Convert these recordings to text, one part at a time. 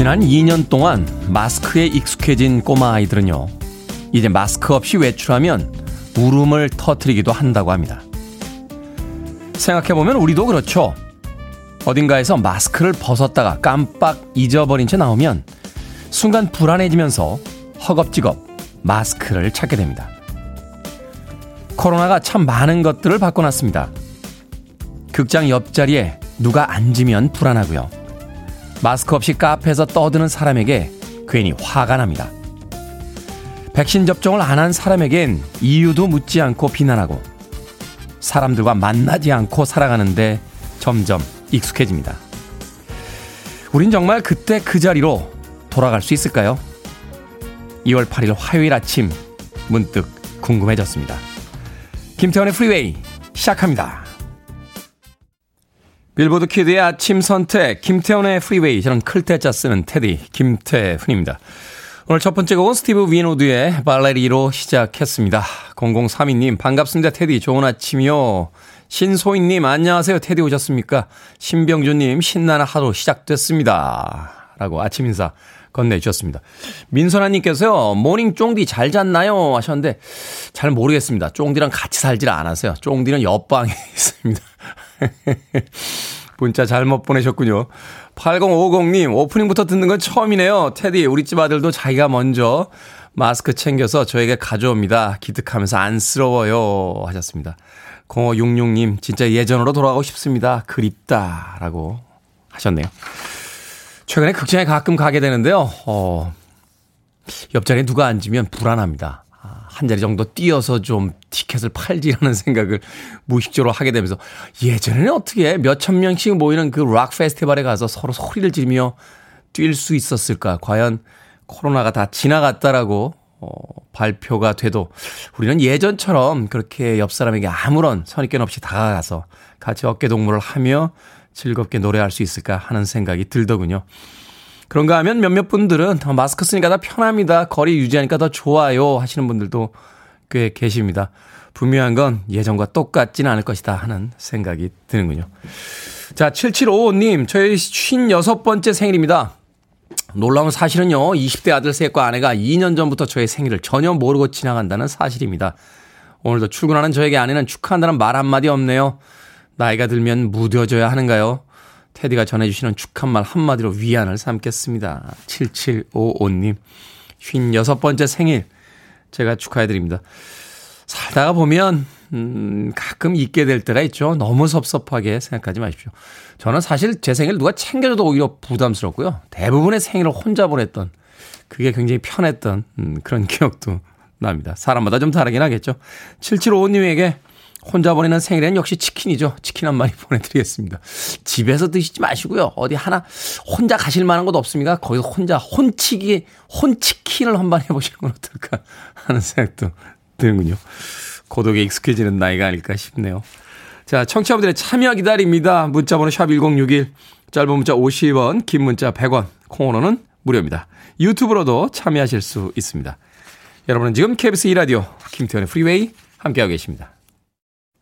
지난 2년 동안 마스크에 익숙해진 꼬마 아이들은요, 이제 마스크 없이 외출하면 울음을 터트리기도 한다고 합니다. 생각해보면 우리도 그렇죠. 어딘가에서 마스크를 벗었다가 깜빡 잊어버린 채 나오면 순간 불안해지면서 허겁지겁 마스크를 찾게 됩니다. 코로나가 참 많은 것들을 바꿔놨습니다. 극장 옆자리에 누가 앉으면 불안하고요. 마스크 없이 카페에서 떠드는 사람에게 괜히 화가 납니다. 백신 접종을 안 한 사람에겐 이유도 묻지 않고 비난하고 사람들과 만나지 않고 살아가는데 점점 익숙해집니다. 우린 정말 그때 그 자리로 돌아갈 수 있을까요? 2월 8일 화요일 아침 문득 궁금해졌습니다. 김태훈의 freeway 시작합니다. 빌보드 키드의 아침 선택, 김태훈의 freeway. 저는 클 태 자 쓰는 태디, 김태훈입니다. 오늘 첫 번째 곡은 스티브 윈우드의 발레리로 시작했습니다. 0032님, 반갑습니다. 태디, 좋은 아침이요. 신소희님, 안녕하세요. 태디 오셨습니까? 신병주님, 신나는 하루 시작됐습니다. 라고 아침 인사 건네주셨습니다. 민선아님께서요, morning 쫑디 잘 잤나요? 하셨는데, 잘 모르겠습니다. 쫑디랑 같이 살질 않아서요. 쫑디는 옆방에 있습니다. 문자 잘못 보내셨군요. 8050님, 오프닝부터 듣는 건 처음이네요. 테디, 우리 집 아들도 자기가 먼저 마스크 챙겨서 저에게 가져옵니다. 기특하면서 안쓰러워요. 하셨습니다. 0566님, 진짜 예전으로 돌아가고 싶습니다. 그립다. 라고 하셨네요. 최근에 극장에 가끔 가게 되는데요. 어, 옆자리에 누가 앉으면 불안합니다. 한 자리 정도 뛰어서 좀 티켓을 팔지라는 생각을 무의식적으로 하게 되면서 예전에는 어떻게 몇천 명씩 모이는 그 락 페스티벌에 가서 서로 소리를 지르며 뛸 수 있었을까? 과연 코로나가 다 지나갔다라고 어, 발표가 돼도 우리는 예전처럼 그렇게 옆 사람에게 아무런 선입견 없이 다가가서 같이 어깨 동무를 하며 즐겁게 노래할 수 있을까 하는 생각이 들더군요. 그런가 하면 몇몇 분들은 마스크 쓰니까 더 편합니다. 거리 유지하니까 더 좋아요. 하시는 분들도 꽤 계십니다. 분명한 건 예전과 똑같지는 않을 것이다 하는 생각이 드는군요. 자, 7755님, 저희 56번째 생일입니다. 놀라운 사실은요, 20대 아들 셋과 아내가 2년 전부터 저의 생일을 전혀 모르고 지나간다는 사실입니다. 오늘도 출근하는 저에게 아내는 축하한다는 말 한마디 없네요. 나이가 들면 무뎌져야 하는가요? 테디가 전해주시는 축한 말 한마디로 위안을 삼겠습니다. 7755님, 56번째 생일 제가 축하해드립니다. 살다가 보면, 음, 가끔 있게 될 때가 있죠. 너무 섭섭하게 생각하지 마십시오. 저는 사실 제 생일 누가 챙겨줘도 오히려 부담스럽고요. 대부분의 생일을 혼자 보냈던, 그게 굉장히 편했던, 음, 그런 기억도 납니다. 사람마다 좀 다르긴 하겠죠. 7755님에게 혼자 보내는 생일엔 역시 치킨이죠. 치킨 한 마리 보내드리겠습니다. 집에서 드시지 마시고요. 어디 하나 혼자 가실 만한 곳 없습니까? 거기서 혼자 혼치기, 혼치킨을 한번 해보시는 건 어떨까 하는 생각도 드는군요. 고독에 익숙해지는 나이가 아닐까 싶네요. 자, 청취자분들의 참여 기다립니다. 문자번호 샵 1061, 짧은 문자 50원, 긴 문자 100원, 콩으로는 무료입니다. 유튜브로도 참여하실 수 있습니다. 여러분은 지금 KBS 2라디오 김태현의 프리웨이 함께하고 계십니다.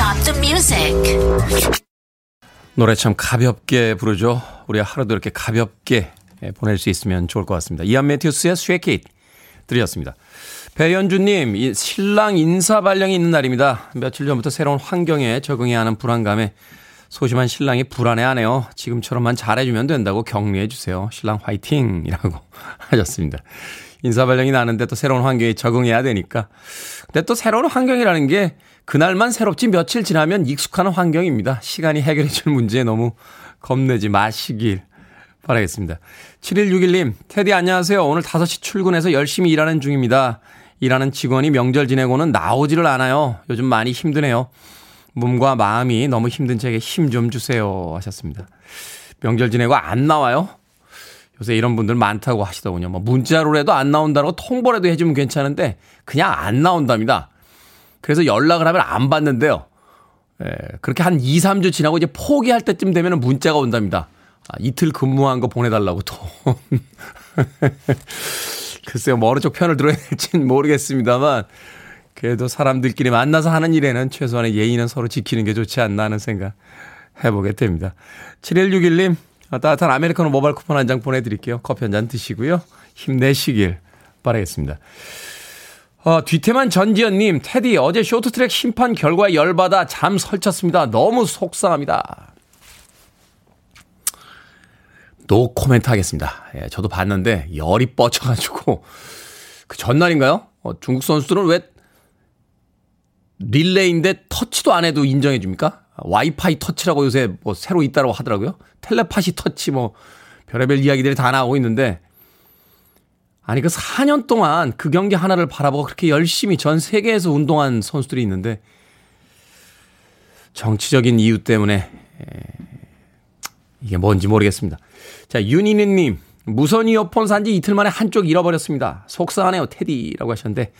stop the music. 노래 참 가볍게 부르죠. 우리 하루도 이렇게 가볍게 예, 보낼 수 있으면 좋을 것 같습니다. 이안 매튜스의 스웨킷 들으셨습니다. 배현주님, 이 신랑 인사 발령이 있는 날입니다. 며칠 전부터 새로운 환경에 적응해야 하는 불안감에 소심한 신랑이 불안해하네요. 지금처럼만 잘해주면 된다고 격려해주세요. 신랑 화이팅 이라고 하셨습니다. 인사 발령이 나는데 또 새로운 환경에 적응해야 되니까. 근데 또 새로운 환경이라는 게 그날만 새롭지 며칠 지나면 익숙한 환경입니다. 시간이 해결해 줄 문제에 너무 겁내지 마시길 바라겠습니다. 7161님, 테디 안녕하세요. 오늘 5시 출근해서 열심히 일하는 중입니다. 일하는 직원이 명절 지내고는 나오지를 않아요. 요즘 많이 힘드네요. 몸과 마음이 너무 힘든 제게 힘 좀 주세요. 하셨습니다. 명절 지내고 안 나와요? 요새 이런 분들 많다고 하시더군요. 뭐 문자로라도 안 나온다고 통보라도 해주면 괜찮은데 그냥 안 나온답니다. 그래서 연락을 하면 안 받는데요. 예, 그렇게 한 2, 3주 지나고 이제 포기할 때쯤 되면 문자가 온답니다. 아, 이틀 근무한 거 보내달라고 또. 글쎄요, 뭐 어느 쪽 편을 들어야 될지는 모르겠습니다만, 그래도 사람들끼리 만나서 하는 일에는 최소한의 예의는 서로 지키는 게 좋지 않나 하는 생각 해보게 됩니다. 7161님, 아, 따뜻한 아메리카노 모바일 쿠폰 한 장 보내드릴게요. 커피 한 잔 드시고요. 힘내시길 바라겠습니다. 어, 뒤태만 전지현님, 테디, 어제 쇼트트랙 심판 결과에 열받아 잠 설쳤습니다. 너무 속상합니다. 노 코멘트 하겠습니다. 예, 저도 봤는데 열이 뻗쳐가지고 그 전날인가요? 어, 중국 선수들은 왜 릴레이인데 터치도 안 해도 인정해 줍니까? 와이파이 터치라고 요새 뭐 새로 있다고 하더라고요. 텔레파시 터치 뭐 별의별 이야기들이 다 나오고 있는데 아니 그 4년 동안 그 경기 하나를 바라보고 그렇게 열심히 전 세계에서 운동한 선수들이 있는데 정치적인 이유 때문에 이게 뭔지 모르겠습니다. 자, 윤희니님, 무선 이어폰 산 지 이틀 만에 한쪽 잃어버렸습니다. 속상하네요, 테디라고 하셨는데,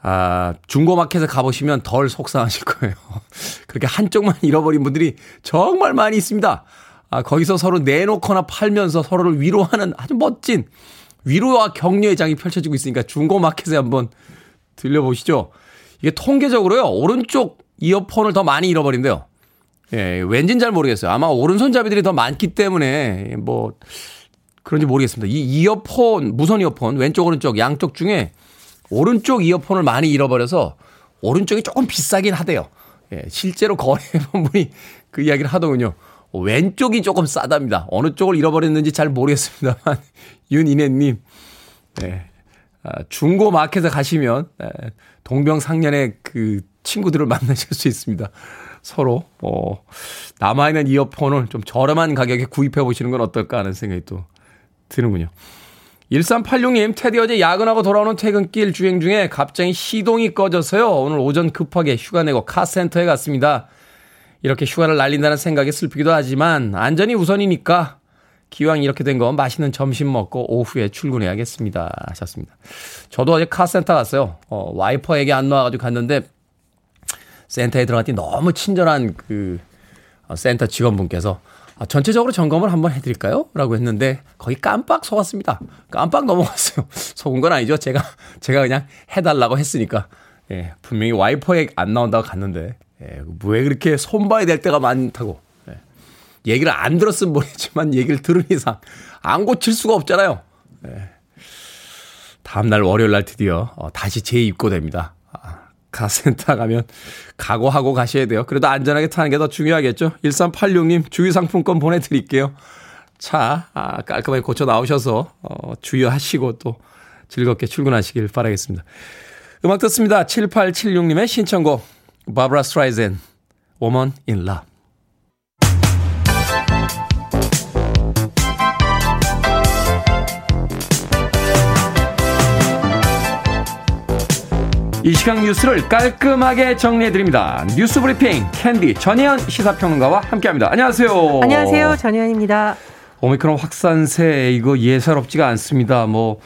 아, 중고마켓에 가보시면 덜 속상하실 거예요. 그렇게 한쪽만 잃어버린 분들이 정말 많이 있습니다. 아, 거기서 서로 내놓거나 팔면서 서로를 위로하는 아주 멋진 위로와 격려의 장이 펼쳐지고 있으니까 중고마켓에 한번 들려보시죠. 이게 통계적으로요, 오른쪽 이어폰을 더 많이 잃어버린대요. 예, 왠진 잘 모르겠어요. 아마 오른손잡이들이 더 많기 때문에 뭐 그런지 모르겠습니다. 이 이어폰, 무선 이어폰 왼쪽 오른쪽 양쪽 중에 오른쪽 이어폰을 많이 잃어버려서 오른쪽이 조금 비싸긴 하대요. 예, 실제로 거래해본 분이 그 이야기를 하더군요. 왼쪽이 조금 싸답니다. 어느 쪽을 잃어버렸는지 잘 모르겠습니다만 윤이네님, 예, 아, 중고 마켓에 가시면 예, 동병상련의 그 친구들을 만나실 수 있습니다. 서로 어, 남아있는 이어폰을 좀 저렴한 가격에 구입해 보시는 건 어떨까 하는 생각이 또 드는군요. 1386님, 테디 어제 야근하고 돌아오는 퇴근길 주행 중에 갑자기 시동이 꺼져서요. 오늘 오전 급하게 휴가 내고 카센터에 갔습니다. 이렇게 휴가를 날린다는 생각에 슬프기도 하지만 안전이 우선이니까 기왕 이렇게 된거 맛있는 점심 먹고 오후에 출근해야겠습니다. 하셨습니다. 저도 어제 카센터 갔어요. 어, 와이퍼 얘기 안 나와가지고 갔는데 센터에 들어갔더니 너무 친절한 그 어, 센터 직원분께서 아, 전체적으로 점검을 한번 해드릴까요? 라고 했는데 거의 깜빡 속았습니다. 깜빡 넘어갔어요. 속은 건 아니죠. 제가 제가 그냥 해달라고 했으니까 예, 분명히 와이퍼에 안 나온다고 갔는데 예, 왜 그렇게 손봐야 될 때가 많다고 예. 얘기를 안 들었으면 모르겠지만 얘기를 들은 이상 안 고칠 수가 없잖아요. 예. 다음날 월요일 날 드디어 어, 다시 재입고됩니다. 아, 카센터 가면 각오하고 가셔야 돼요. 그래도 안전하게 타는 게 더 중요하겠죠. 1386님 주유상품권 보내드릴게요. 차 아, 깔끔하게 고쳐 나오셔서 어, 주유하시고 또 즐겁게 출근하시길 바라겠습니다. 음악 듣습니다. 7876님의 신청곡 바브라 스트라이샌드 Woman in Love 이 시각 뉴스를 깔끔하게 정리해드립니다. 뉴스 브리핑 캔디 전혜연 시사평론가와 함께합니다. 안녕하세요. 안녕하세요. 전혜연입니다. 오미크론 확산세 이거 예사롭지가 않습니다. 뭐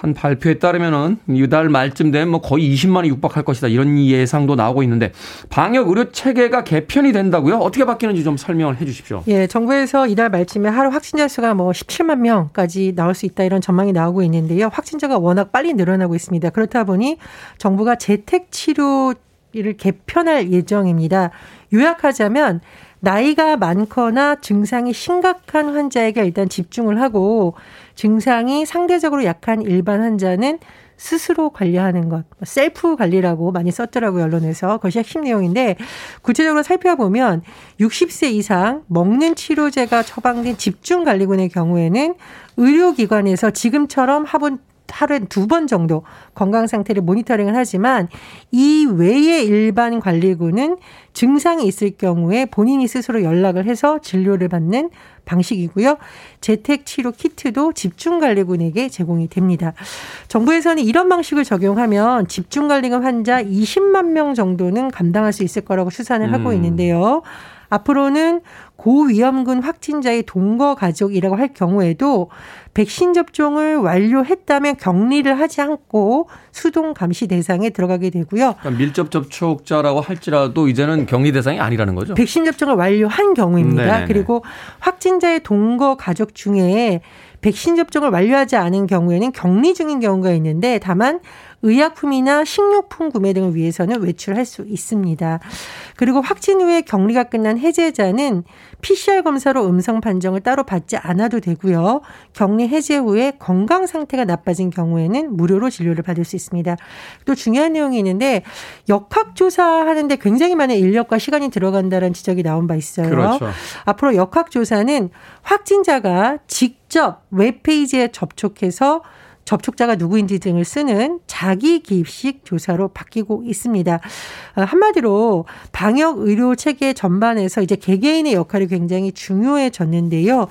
한 발표에 따르면은 이달 말쯤 되면 뭐 거의 20만이 육박할 것이다 이런 예상도 나오고 있는데 방역 의료 체계가 개편이 된다고요? 어떻게 바뀌는지 좀 설명을 해주십시오. 예, 정부에서 이달 말쯤에 하루 확진자 수가 뭐 17만 명까지 나올 수 있다 이런 전망이 나오고 있는데요. 확진자가 워낙 빨리 늘어나고 있습니다. 그렇다 보니 정부가 재택 치료를 개편할 예정입니다. 요약하자면 나이가 많거나 증상이 심각한 환자에게 일단 집중을 하고 증상이 상대적으로 약한 일반 환자는 스스로 관리하는 것, 셀프 관리라고 많이 썼더라고요, 언론에서. 그것이 핵심 내용인데, 구체적으로 살펴보면 60세 이상 먹는 치료제가 처방된 집중관리군의 경우에는 의료기관에서 지금처럼 화분 하루에 두 번 정도 건강 상태를 모니터링을 하지만 이 외의 일반 관리군은 증상이 있을 경우에 본인이 스스로 연락을 해서 진료를 받는 방식이고요. 재택 치료 키트도 집중 관리군에게 제공이 됩니다. 정부에서는 이런 방식을 적용하면 집중 관리군 환자 20만 명 정도는 감당할 수 있을 거라고 추산을 하고 음. 있는데요. 앞으로는 고위험군 확진자의 동거 가족이라고 할 경우에도 백신 접종을 완료했다면 격리를 하지 않고 수동 감시 대상에 들어가게 되고요. 그러니까 밀접 접촉자라고 할지라도 이제는 격리 대상이 아니라는 거죠. 백신 접종을 완료한 경우입니다. 네네네. 그리고 확진자의 동거 가족 중에 백신 접종을 완료하지 않은 경우에는 격리 중인 경우가 있는데 다만 의약품이나 식료품 구매 등을 위해서는 외출할 수 있습니다. 그리고 확진 후에 격리가 끝난 해제자는 PCR 검사로 음성 판정을 따로 받지 않아도 되고요. 격리 해제 후에 건강 상태가 나빠진 경우에는 무료로 진료를 받을 수 있습니다. 또 중요한 내용이 있는데 역학조사 하는데 굉장히 많은 인력과 시간이 들어간다는 지적이 나온 바 있어요. 그렇죠. 앞으로 역학조사는 확진자가 직접 웹페이지에 접촉해서 접촉자가 누구인지 등을 쓰는 자기 기입식 조사로 바뀌고 있습니다. 어, 한마디로 방역 의료 체계 전반에서 이제 개개인의 역할이 굉장히 중요해졌는데요.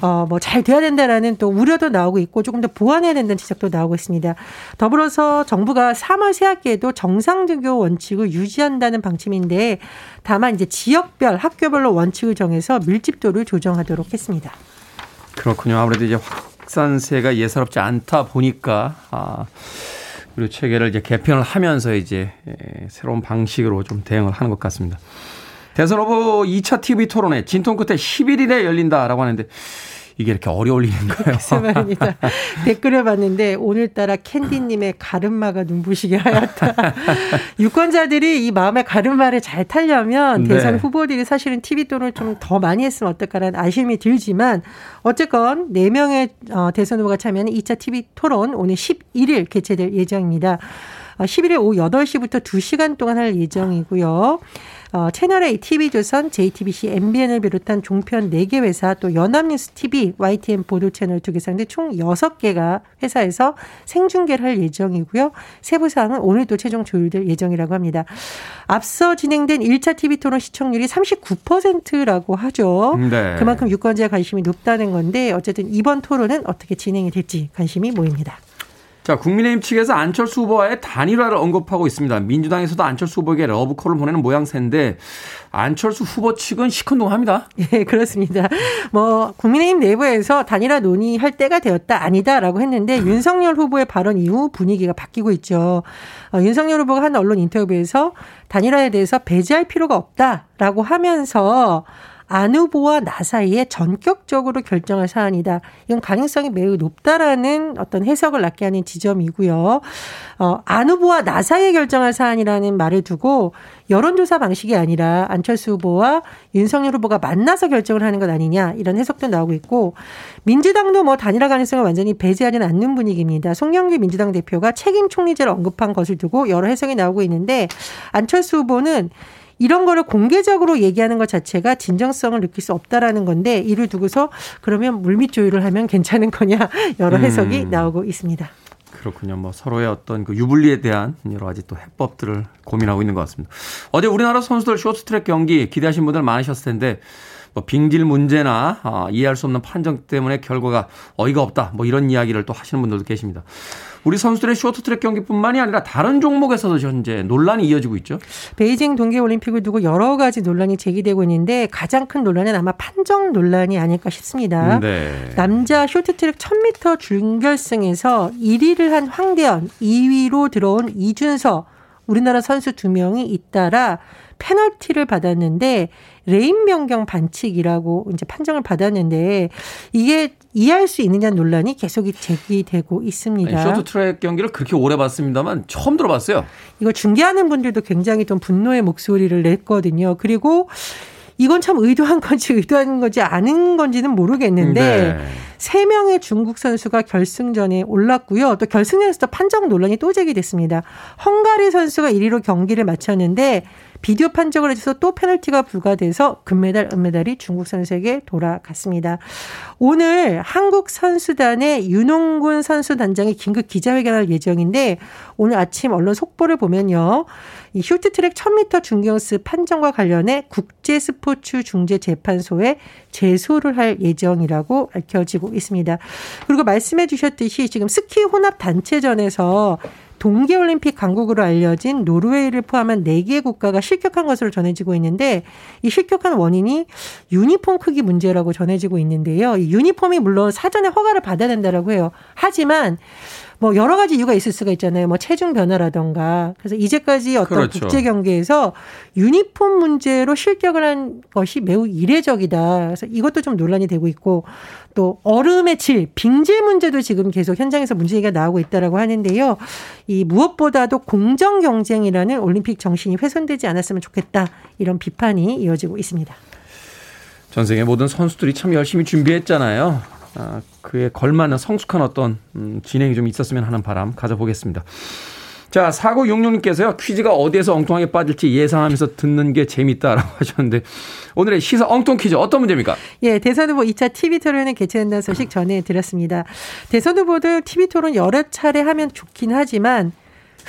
어, 뭐 잘 돼야 된다라는 또 우려도 나오고 있고 조금 더 보완해야 된다는 지적도 나오고 있습니다. 더불어서 정부가 3월 새학기에도 정상 등교 원칙을 유지한다는 방침인데 다만 이제 지역별 학교별로 원칙을 정해서 밀집도를 조정하도록 했습니다. 그렇군요. 아무래도 이제 확 산세가 예사롭지 않다 보니까 아, 의료 체계를 이제 개편을 하면서 이제 에, 새로운 방식으로 좀 대응을 하는 것 같습니다. 대선 후보 2차 TV 토론회 진통 끝에 11일에 열린다라고 하는데 이게 이렇게 어려울 일인가요? 말입니다. 댓글을 봤는데 오늘따라 캔디님의 가름마가 눈부시게 하얗다. 유권자들이 이 마음의 가름마를 잘 타려면 네. 대선 후보들이 사실은 TV 토론을 좀 더 많이 했으면 어떨까라는 아쉬움이 들지만 어쨌건 4명의 어, 대선 후보가 참여하는 2차 TV 토론 오늘 11일 개최될 예정입니다. 어, 11일 오후 8시부터 2시간 동안 할 예정이고요. 어, 채널A, TV조선, JTBC, MBN을 비롯한 종편 4개 회사 또 연합뉴스 TV, YTN 보도 채널 2개 상대 총 6개가 회사에서 생중계를 할 예정이고요. 세부 사항은 오늘 또 최종 조율될 예정이라고 합니다. 앞서 진행된 1차 TV 토론 시청률이 39%라고 하죠. 네. 그만큼 유권자의 관심이 높다는 건데 어쨌든 이번 토론은 어떻게 진행이 될지 관심이 모입니다. 자, 국민의힘 측에서 안철수 후보와의 단일화를 언급하고 있습니다. 민주당에서도 안철수 후보에게 러브콜을 보내는 모양새인데 안철수 후보 측은 시큰둥합니다. 예, 그렇습니다. 뭐 국민의힘 내부에서 단일화 논의할 때가 되었다 아니다라고 했는데 윤석열 후보의 발언 이후 분위기가 바뀌고 있죠. 어, 윤석열 후보가 한 언론 인터뷰에서 단일화에 대해서 배제할 필요가 없다라고 하면서 안 후보와 나 사이에 전격적으로 결정할 사안이다. 이건 가능성이 매우 높다라는 어떤 해석을 낳게 하는 지점이고요. 어, 안 후보와 나 사이에 결정할 사안이라는 말을 두고 여론조사 방식이 아니라 안철수 후보와 윤석열 후보가 만나서 결정을 하는 것 아니냐 이런 해석도 나오고 있고 민주당도 뭐 단일화 가능성을 완전히 배제하지는 않는 분위기입니다. 송영길 민주당 대표가 책임 총리제를 언급한 것을 두고 여러 해석이 나오고 있는데 안철수 후보는 이런 거를 공개적으로 얘기하는 것 자체가 진정성을 느낄 수 없다라는 건데 이를 두고서 그러면 물밑 조율을 하면 괜찮은 거냐 여러 해석이 음. 나오고 있습니다. 그렇군요. 뭐 서로의 어떤 그 유불리에 대한 여러 가지 또 해법들을 고민하고 있는 것 같습니다. 어제 우리나라 선수들 쇼트트랙 경기 기대하신 분들 많으셨을 텐데 뭐 빙질 문제나 아, 이해할 수 없는 판정 때문에 결과가 어이가 없다. 뭐 이런 이야기를 또 하시는 분들도 계십니다. 우리 선수들의 쇼트트랙 경기뿐만이 아니라 다른 종목에서도 현재 논란이 이어지고 있죠. 베이징 동계올림픽을 두고 여러 가지 논란이 제기되고 있는데 가장 큰 논란은 아마 판정 논란이 아닐까 싶습니다. 네. 남자 쇼트트랙 1000m 준결승에서 1위를 한 황대현, 2위로 들어온 이준서 우리나라 선수 두 명이 잇따라 페널티를 받았는데 레인 변경 반칙이라고 이제 판정을 받았는데 이게 이해할 수 있느냐는 논란이 계속 제기되고 있습니다. 아니, 쇼트트랙 경기를 그렇게 오래 봤습니다만 처음 들어봤어요. 이거 중계하는 분들도 굉장히 좀 분노의 목소리를 냈거든요. 그리고 이건 참 의도한 건지 의도한 건지 아는 건지는 모르겠는데 네. 세 명의 중국 선수가 결승전에 올랐고요. 또 결승전에서 판정 논란이 또 제기됐습니다. 헝가리 선수가 1위로 경기를 마쳤는데 비디오 판정을 해줘서 또 페널티가 불가돼서 금메달, 은메달이 중국 선수에게 돌아갔습니다. 오늘 한국 선수단의 윤홍군 선수단장이 긴급 기자회견할 예정인데 오늘 아침 언론 속보를 보면요. 이 쇼트트랙 1000m 중경스 판정과 관련해 국제스포츠 중재재판소에 제소를 할 예정이라고 밝혀지고 있습니다. 그리고 말씀해 주셨듯이 지금 스키 혼합 단체전에서 동계올림픽 강국으로 알려진 노르웨이를 포함한 4개 국가가 실격한 것으로 전해지고 있는데 이 실격한 원인이 유니폼 크기 문제라고 전해지고 있는데요. 이 유니폼이 물론 사전에 허가를 받아야 된다라고 해요. 하지만 뭐 여러 가지 이유가 있을 수가 있잖아요. 뭐 체중 변화라던가. 그래서 이제까지 어떤 그렇죠. 국제 경기에서 유니폼 문제로 실격을 한 것이 매우 이례적이다. 그래서 이것도 좀 논란이 되고 있고 또 얼음의 질, 빙질 문제도 지금 계속 현장에서 문제 얘기가 나오고 있다라고 하는데요. 이 무엇보다도 공정 경쟁이라는 올림픽 정신이 훼손되지 않았으면 좋겠다. 이런 비판이 이어지고 있습니다. 전 세계 모든 선수들이 참 열심히 준비했잖아요. 아, 그에 걸맞는 성숙한 어떤 음, 진행이 좀 있었으면 하는 바람 가져보겠습니다. 자, 4966님께서요, 퀴즈가 어디에서 엉뚱하게 빠질지 예상하면서 듣는 게 재밌다라고 하셨는데, 오늘의 시사 엉뚱 퀴즈 어떤 문제입니까? 예, 대선 후보 2차 TV 토론이 개최된다는 소식 전해드렸습니다. 대선 후보들 TV 토론 여러 차례 하면 좋긴 하지만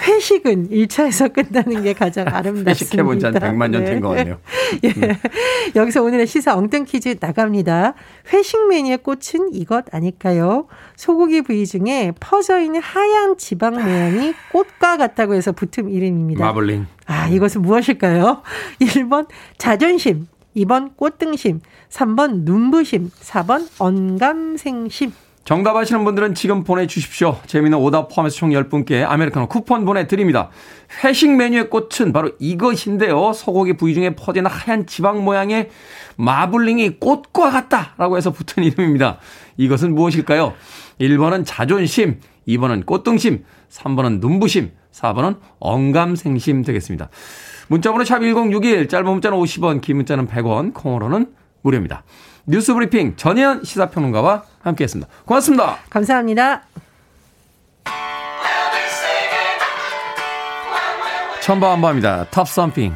회식은 1차에서 끝나는 게 가장 아름답습니다. 회식해본 지 한 100만 년 된 것 같네요. 예. 여기서 오늘의 시사 엉뚱 퀴즈 나갑니다. 회식 메뉴의 꽃은 이것 아닐까요? 소고기 부위 중에 퍼져 있는 하얀 지방 모양이 꽃과 같다고 해서 붙은 이름입니다. 마블링. 아, 이것은 무엇일까요? 1번 자존심, 2번 꽃등심, 3번 눈부심, 4번 언감생심. 정답 아시는 분들은 지금 보내주십시오. 재미있는 오답 포함해서 총 10분께 아메리카노 쿠폰 보내드립니다. 회식 메뉴의 꽃은 바로 이것인데요. 소고기 부위 중에 퍼지는 하얀 지방 모양의 마블링이 꽃과 같다라고 해서 붙은 이름입니다. 이것은 무엇일까요? 1번은 자존심, 2번은 꽃등심, 3번은 눈부심, 4번은 언감생심 되겠습니다. 문자번호 샵 1061, 짧은 문자는 50원, 긴 문자는 100원, 콩으로는 무료입니다. 뉴스 브리핑 전혜연 시사평론가와 함께했습니다. 고맙습니다. 감사합니다. 천바 한바입니다. 탑 썸핑.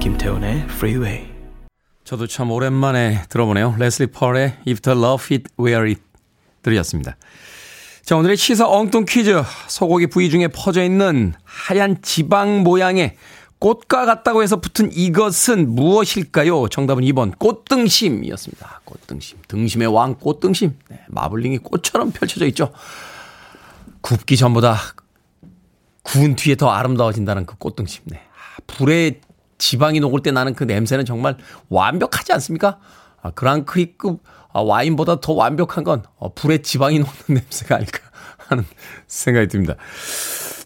김태훈의 Freeway. 저도 참 오랜만에 들어보네요. 레슬리 펄의 If the Love Fit Where It 들으셨습니다. 자, 오늘의 시사 엉뚱 퀴즈. 소고기 부위 중에 퍼져 있는 하얀 지방 모양의 꽃과 같다고 해서 붙은 이것은 무엇일까요? 정답은 2번 꽃등심이었습니다. 꽃등심. 등심의 왕 꽃등심. 네, 마블링이 꽃처럼 펼쳐져 있죠. 굽기 전보다 구운 뒤에 더 아름다워진다는 그 꽃등심. 네. 아, 불에 지방이 녹을 때 나는 그 냄새는 정말 완벽하지 않습니까? 아, 그랑크리급 아, 와인보다 더 완벽한 건 어, 불에 지방이 녹는 냄새가 아닐까 하는 생각이 듭니다.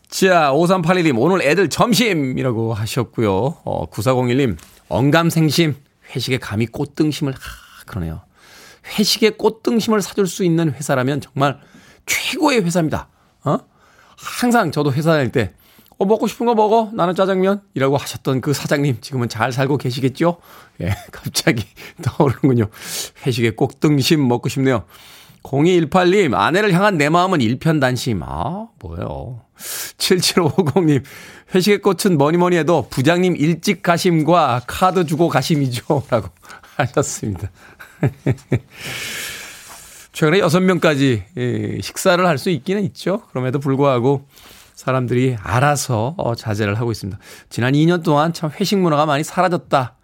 자, 5381님, 오늘 애들 점심이라고 하셨고요. 어, 9401님, 언감생심, 회식에 감히 꽃등심을, 하, 그러네요. 회식에 꽃등심을 사줄 수 있는 회사라면 정말 최고의 회사입니다. 어? 항상 저도 회사 다닐 때, 어, 먹고 싶은 거 먹어. 나는 짜장면. 이라고 하셨던 그 사장님, 지금은 잘 살고 계시겠죠? 예, 갑자기 떠오르는군요. 회식에 꽃등심 먹고 싶네요. 0218님, 아내를 향한 내 마음은 일편단심. 아, 뭐예요. 7750님, 회식의 꽃은 뭐니 뭐니 해도 부장님 일찍 가심과 카드 주고 가심이죠. 라고 하셨습니다. 최근에 6명까지 예, 식사를 할 수 있기는 있죠. 그럼에도 불구하고 사람들이 알아서 어, 자제를 하고 있습니다. 지난 2년 동안 참 회식 문화가 많이 사라졌다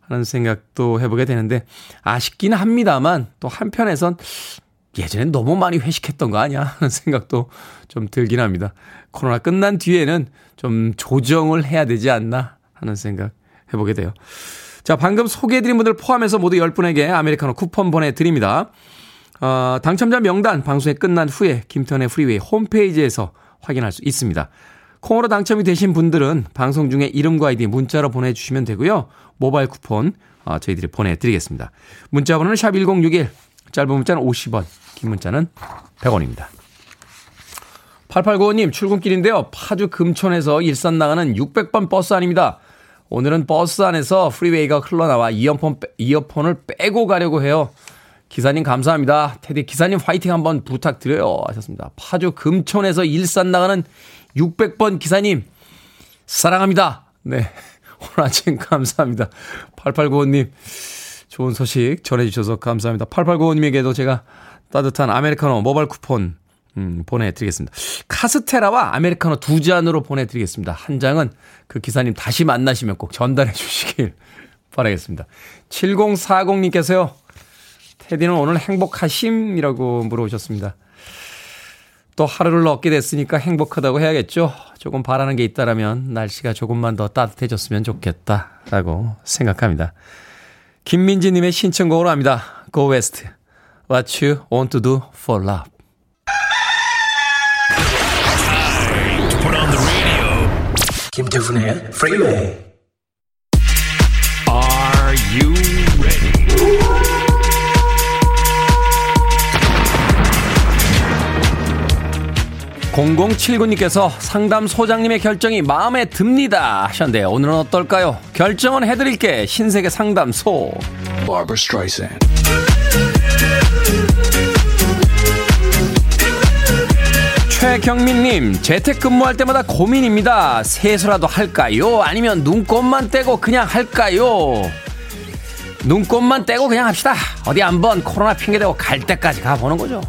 하는 생각도 해보게 되는데 아쉽기는 합니다만 또 한편에선 예전엔 너무 많이 회식했던 거 아니야 하는 생각도 좀 들긴 합니다. 코로나 끝난 뒤에는 좀 조정을 해야 되지 않나 하는 생각 해보게 돼요. 자, 방금 소개해드린 분들 포함해서 모두 10분에게 아메리카노 쿠폰 보내드립니다. 어, 당첨자 명단 방송이 끝난 후에 김태훈의 프리웨이 홈페이지에서 확인할 수 있습니다. 콩으로 당첨이 되신 분들은 방송 중에 이름과 아이디 문자로 보내주시면 되고요. 모바일 쿠폰 어, 저희들이 보내드리겠습니다. 문자 번호는 샵 1061, 짧은 문자는 50원, 긴 문자는 100원입니다. 8895님, 출근길인데요. 파주 금촌에서 일산 나가는 600번 버스 아닙니다. 오늘은 버스 안에서 프리웨이가 흘러나와 이어폰, 빼- 이어폰을 빼고 가려고 해요. 기사님 감사합니다. 테디 기사님 화이팅 한번 부탁드려요. 하셨습니다. 파주 금촌에서 일산 나가는 600번 기사님, 사랑합니다. 네. 오늘 아침 감사합니다. 8895님, 좋은 소식 전해 주셔서 감사합니다. 8895님에게도 제가 따뜻한 아메리카노 모바일 쿠폰 음, 보내드리겠습니다. 카스테라와 아메리카노 두 잔으로 보내드리겠습니다. 한 장은 그 기사님 다시 만나시면 꼭 전달해 주시길 바라겠습니다. 7040님께서요. 테디는 오늘 행복하심이라고 물어보셨습니다. 또 하루를 얻게 됐으니까 행복하다고 해야겠죠. 조금 바라는 게 있다라면 날씨가 조금만 더 따뜻해졌으면 좋겠다라고 생각합니다. 김민지님의 신청곡으로 합니다. Go West. What you want to do for love. 김태훈의 Freeway. Are you 0079님께서 상담 소장님의 결정이 마음에 듭니다 하셨는데 오늘은 어떨까요? 결정은 해드릴게 신세계 상담소. 최경민님 재택근무할 때마다 고민입니다 세수라도 할까요? 아니면 눈곱만 떼고 그냥 할까요? 눈곱만 떼고 그냥 합시다 어디 한번 코로나 핑계대고 갈 때까지 가보는 거죠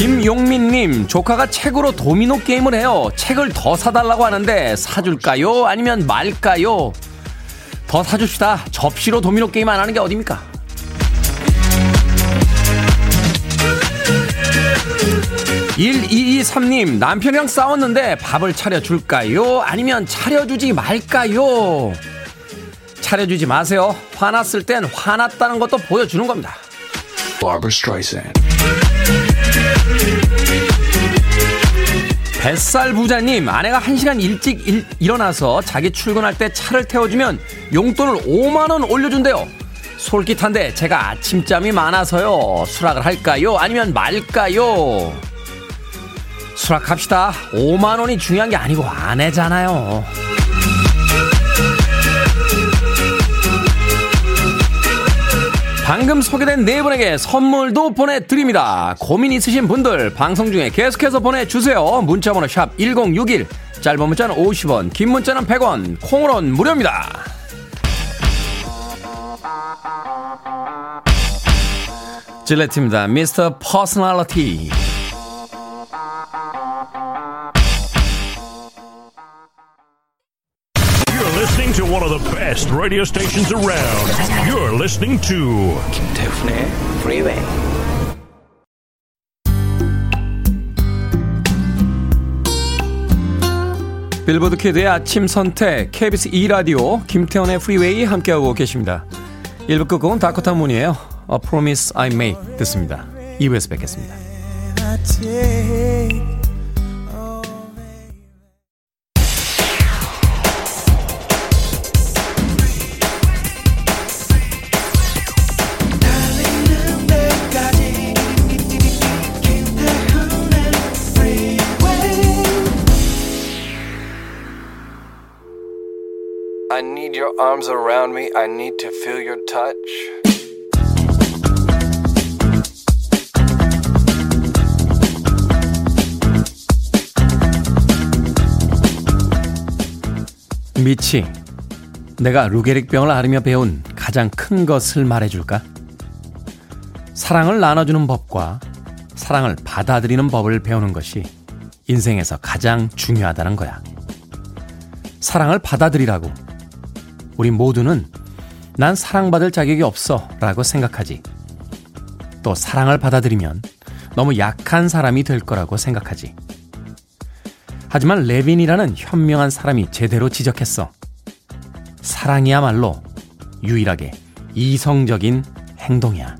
김용민님, 조카가 책으로 도미노 게임을 해요. 책을 더 사달라고 하는데 사줄까요? 아니면 말까요? 더 사줍시다. 접시로 도미노 게임 안 하는 게 어딥니까? (1223님) 남편이랑 싸웠는데 밥을 차려줄까요 아니면 차려주지 말까요 차려주지 마세요 화났을 땐 화났다는 것도 보여주는 겁니다. 뱃살 부자님, 아내가 한시간 일찍 일, 일어나서 자기 출근할 때 차를 태워주면 용돈을 5만원 올려준대요. 솔깃한데 제가 아침잠이 많아서요. 수락을 할까요? 아니면 말까요? 수락합시다. 5만원이 중요한 게 아니고 아내잖아요. 방금 소개된 네 분에게 선물도 보내드립니다. 고민 있으신 분들 방송 중에 계속해서 보내주세요. 문자번호 샵 1061, 짧은 문자는 50원, 긴 문자는 100원, 콩으로는 무료입니다. 질레트입니다. 미스터 퍼스널리티. To one of the best radio stations around. You're listening to 김태훈의 Freeway. 빌보드 kid의 아침 선택 KBS 2 라디오 김태훈의 프리웨이 함께하고 계십니다. 1부 끝곡은 다코타 문이에요. A Promise I Made 듣습니다. 2부에서 뵙겠습니다. Arms around me. I need to feel your touch. 미치, 내가 루게릭병을 앓으며 배운 가장 큰 것을 말해줄까? 사랑을 나눠주는 법과 사랑을 받아들이는 법을 배우는 것이 인생에서 가장 중요하다는 거야. 사랑을 받아들이라고. 우리 모두는 난 사랑받을 자격이 없어 라고 생각하지. 또 사랑을 받아들이면 너무 약한 사람이 될 거라고 생각하지. 하지만 레빈이라는 현명한 사람이 제대로 지적했어. 사랑이야말로 유일하게 이성적인 행동이야.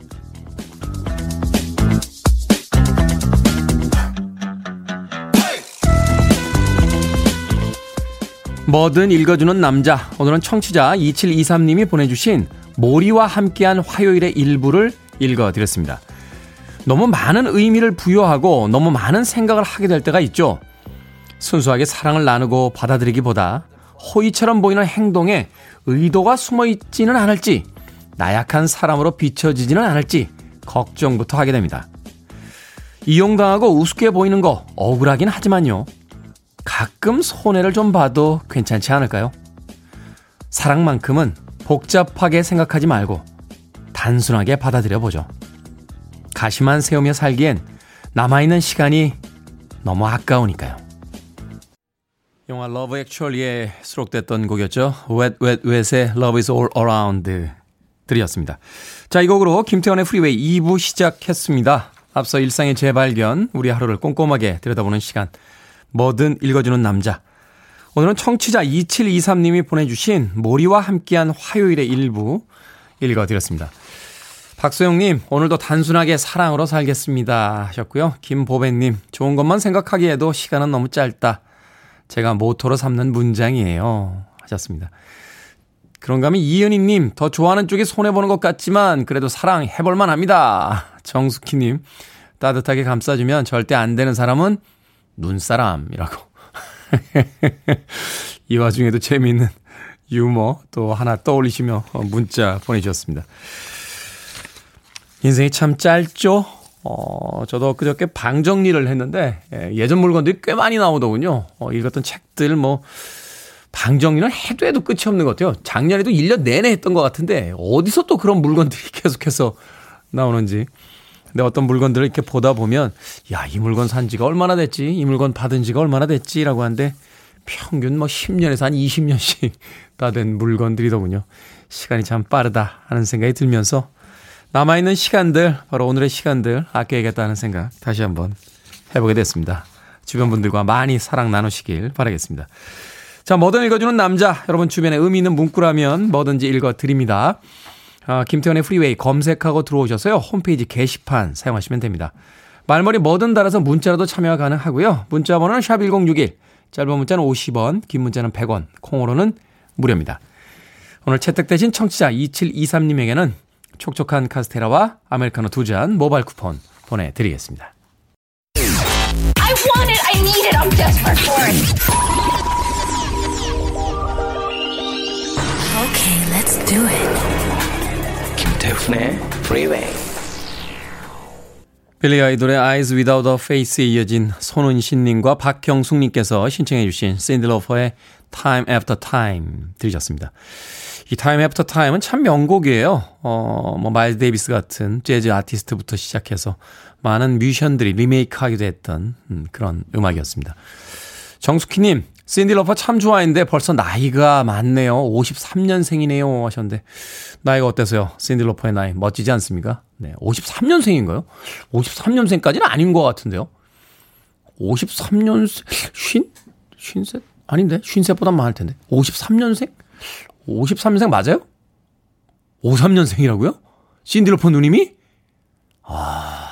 뭐든 읽어주는 남자. 오늘은 청취자 2723님이 보내주신 모리와 함께한 화요일의 일부를 읽어드렸습니다. 너무 많은 의미를 부여하고 너무 많은 생각을 하게 될 때가 있죠. 순수하게 사랑을 나누고 받아들이기보다 호의처럼 보이는 행동에 의도가 숨어 있지는 않을지, 나약한 사람으로 비춰지지는 않을지 걱정부터 하게 됩니다. 이용당하고 우습게 보이는 거 억울하긴 하지만요. 가끔 손해를 좀 봐도 괜찮지 않을까요? 사랑만큼은 복잡하게 생각하지 말고 단순하게 받아들여 보죠. 가시만 세우며 살기엔 남아있는 시간이 너무 아까우니까요. 영화 Love Actually에 수록됐던 곡이었죠. Wet Wet Wet의 Love is All Around 들이었습니다. 자, 이 곡으로 김태훈의 프리웨이 2부 시작했습니다. 앞서 일상의 재발견, 우리 하루를 꼼꼼하게 들여다보는 시간. 뭐든 읽어주는 남자. 오늘은 청취자 2723님이 보내주신 모리와 함께한 화요일의 일부 읽어드렸습니다. 박소영님, 오늘도 단순하게 사랑으로 살겠습니다. 하셨고요. 김보배님, 좋은 것만 생각하기에도 시간은 너무 짧다. 제가 모토로 삼는 문장이에요. 하셨습니다. 그런가 하면 이은희님, 더 좋아하는 쪽이 손해보는 것 같지만, 그래도 사랑 해볼만 합니다. 정숙희님, 따뜻하게 감싸주면 절대 안 되는 사람은 눈사람이라고. 이 와중에도 재미있는 유머 또 하나 떠올리시며 문자 보내주셨습니다. 인생이 참 짧죠? 어, 저도 그저께 방 정리를 했는데, 예, 예전 물건들이 꽤 많이 나오더군요. 어, 읽었던 책들, 뭐, 방 정리는 해도 해도 끝이 없는 것 같아요. 작년에도 1년 내내 했던 것 같은데, 어디서 또 그런 물건들이 계속해서 나오는지. 근데 어떤 물건들을 이렇게 보다 보면, 야, 이 물건 산 지가 얼마나 됐지? 이 물건 받은 지가 얼마나 됐지? 라고 하는데, 평균 뭐 10년에서 한 20년씩 다 된 물건들이더군요. 시간이 참 빠르다 하는 생각이 들면서, 남아있는 시간들, 바로 오늘의 시간들 아껴야겠다는 생각 다시 한번 해보게 됐습니다. 주변 분들과 많이 사랑 나누시길 바라겠습니다. 자, 뭐든 읽어주는 남자. 여러분 주변에 의미 있는 문구라면 뭐든지 읽어드립니다. 아, 김태훈의 프리웨이 검색하고 들어오셔서요. 홈페이지 게시판 사용하시면 됩니다. 말머리 뭐든 달아서 문자라도 참여가 가능하고요. 문자 번호는 샵1061. 짧은 문자는 50원, 긴 문자는 100원, 콩으로는 무료입니다. 오늘 채택되신 청취자 2723님에게는 촉촉한 카스테라와 아메리카노 두 잔 모바일 쿠폰 보내드리겠습니다. I want it. I need it. I'm desperate for it. Okay, let's do it. 김태훈의 Freeway. 빌리 아이돌의 Eyes Without a Face에 이어진 손은신님과 박경숙님께서 신청해 주신 신디 로퍼의 Time After Time 들으셨습니다. 이 Time After Time은 참 명곡이에요. 어, 뭐 마일스 데이비스 같은 재즈 아티스트부터 시작해서 많은 뮤지션들이 리메이크하기도 했던 음, 그런 음악이었습니다. 정숙희님, 샌디러퍼 참 좋아했는데 벌써 나이가 많네요. 53년생이네요. 하셨는데, 나이가 어때서요? 샌디러퍼의 나이 멋지지 않습니까? 네. 53년생인가요? 53년생까지는 아닌 것 같은데요. 53년생, 쉰? 쉰셋? 아닌데? 쉰셋보단 많을 텐데. 53년생? 53년생 맞아요? 53년생이라고요? 신디로퍼 누님이? 아.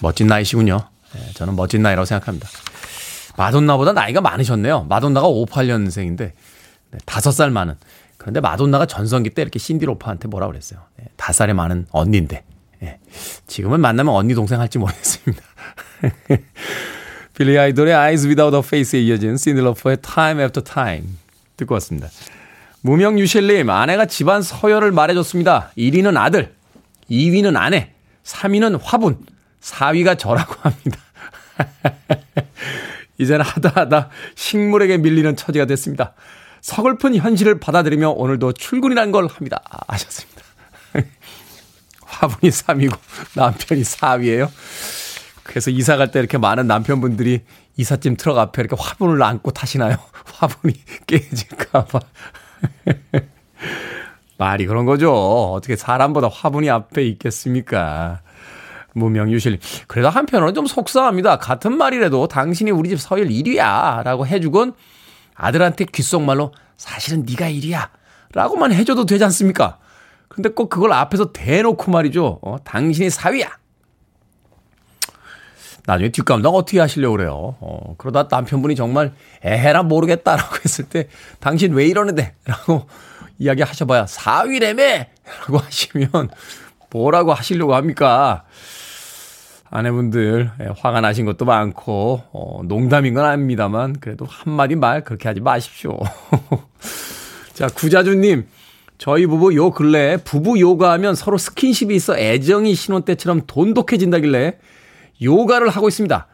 멋진 나이시군요. 네, 저는 멋진 나이라고 생각합니다. 마돈나보다 나이가 많으셨네요. 마돈나가 58년생인데, 네, 5살 많은. 그런데 마돈나가 전성기 때 이렇게 신디로퍼한테 뭐라 그랬어요. 네, 5살이 많은 언니인데. 네, 지금은 만나면 언니 동생 할지 모르겠습니다. 빌리 아이돌의 Eyes Without a Face에 이어진 신디 로퍼의 Time After Time 듣고 왔습니다. 무명 유실님, 아내가 집안 서열을 말해줬습니다. 1위는 아들, 2위는 아내, 3위는 화분, 4위가 저라고 합니다. 이제는 하다 하다 식물에게 밀리는 처지가 됐습니다. 서글픈 현실을 받아들이며 오늘도 출근이란 걸 합니다. 아, 하셨습니다. 화분이 3위고 남편이 4위예요. 그래서 이사 갈 때 이렇게 많은 남편분들이 이삿짐 트럭 앞에 이렇게 화분을 안고 타시나요? 화분이 깨질까봐. 말이 그런 거죠. 어떻게 사람보다 화분이 앞에 있겠습니까? 무명유실. 그래도 한편으로는 좀 속상합니다. 같은 말이라도 당신이 우리 집 서열 1위야. 라고 해주곤 아들한테 귓속말로 사실은 네가 1위야. 라고만 해줘도 되지 않습니까? 근데 꼭 그걸 앞에서 대놓고 말이죠. 어, 당신이 4위야. 나중에 뒷감당 어떻게 하시려고 그래요? 어, 그러다 남편분이 정말 에헤라 모르겠다라고 했을 때 당신 왜 이러는데? 라고 이야기 하셔봐야 사위래매! 라고 하시면 뭐라고 하시려고 합니까? 아내분들 예, 화가 나신 것도 많고 어, 농담인 건 아닙니다만 그래도 한마디 말 그렇게 하지 마십시오. 자 구자주님 저희 부부 요 근래 부부 요가하면 서로 스킨십이 있어 애정이 신혼 때처럼 돈독해진다길래 요가를 하고 있습니다.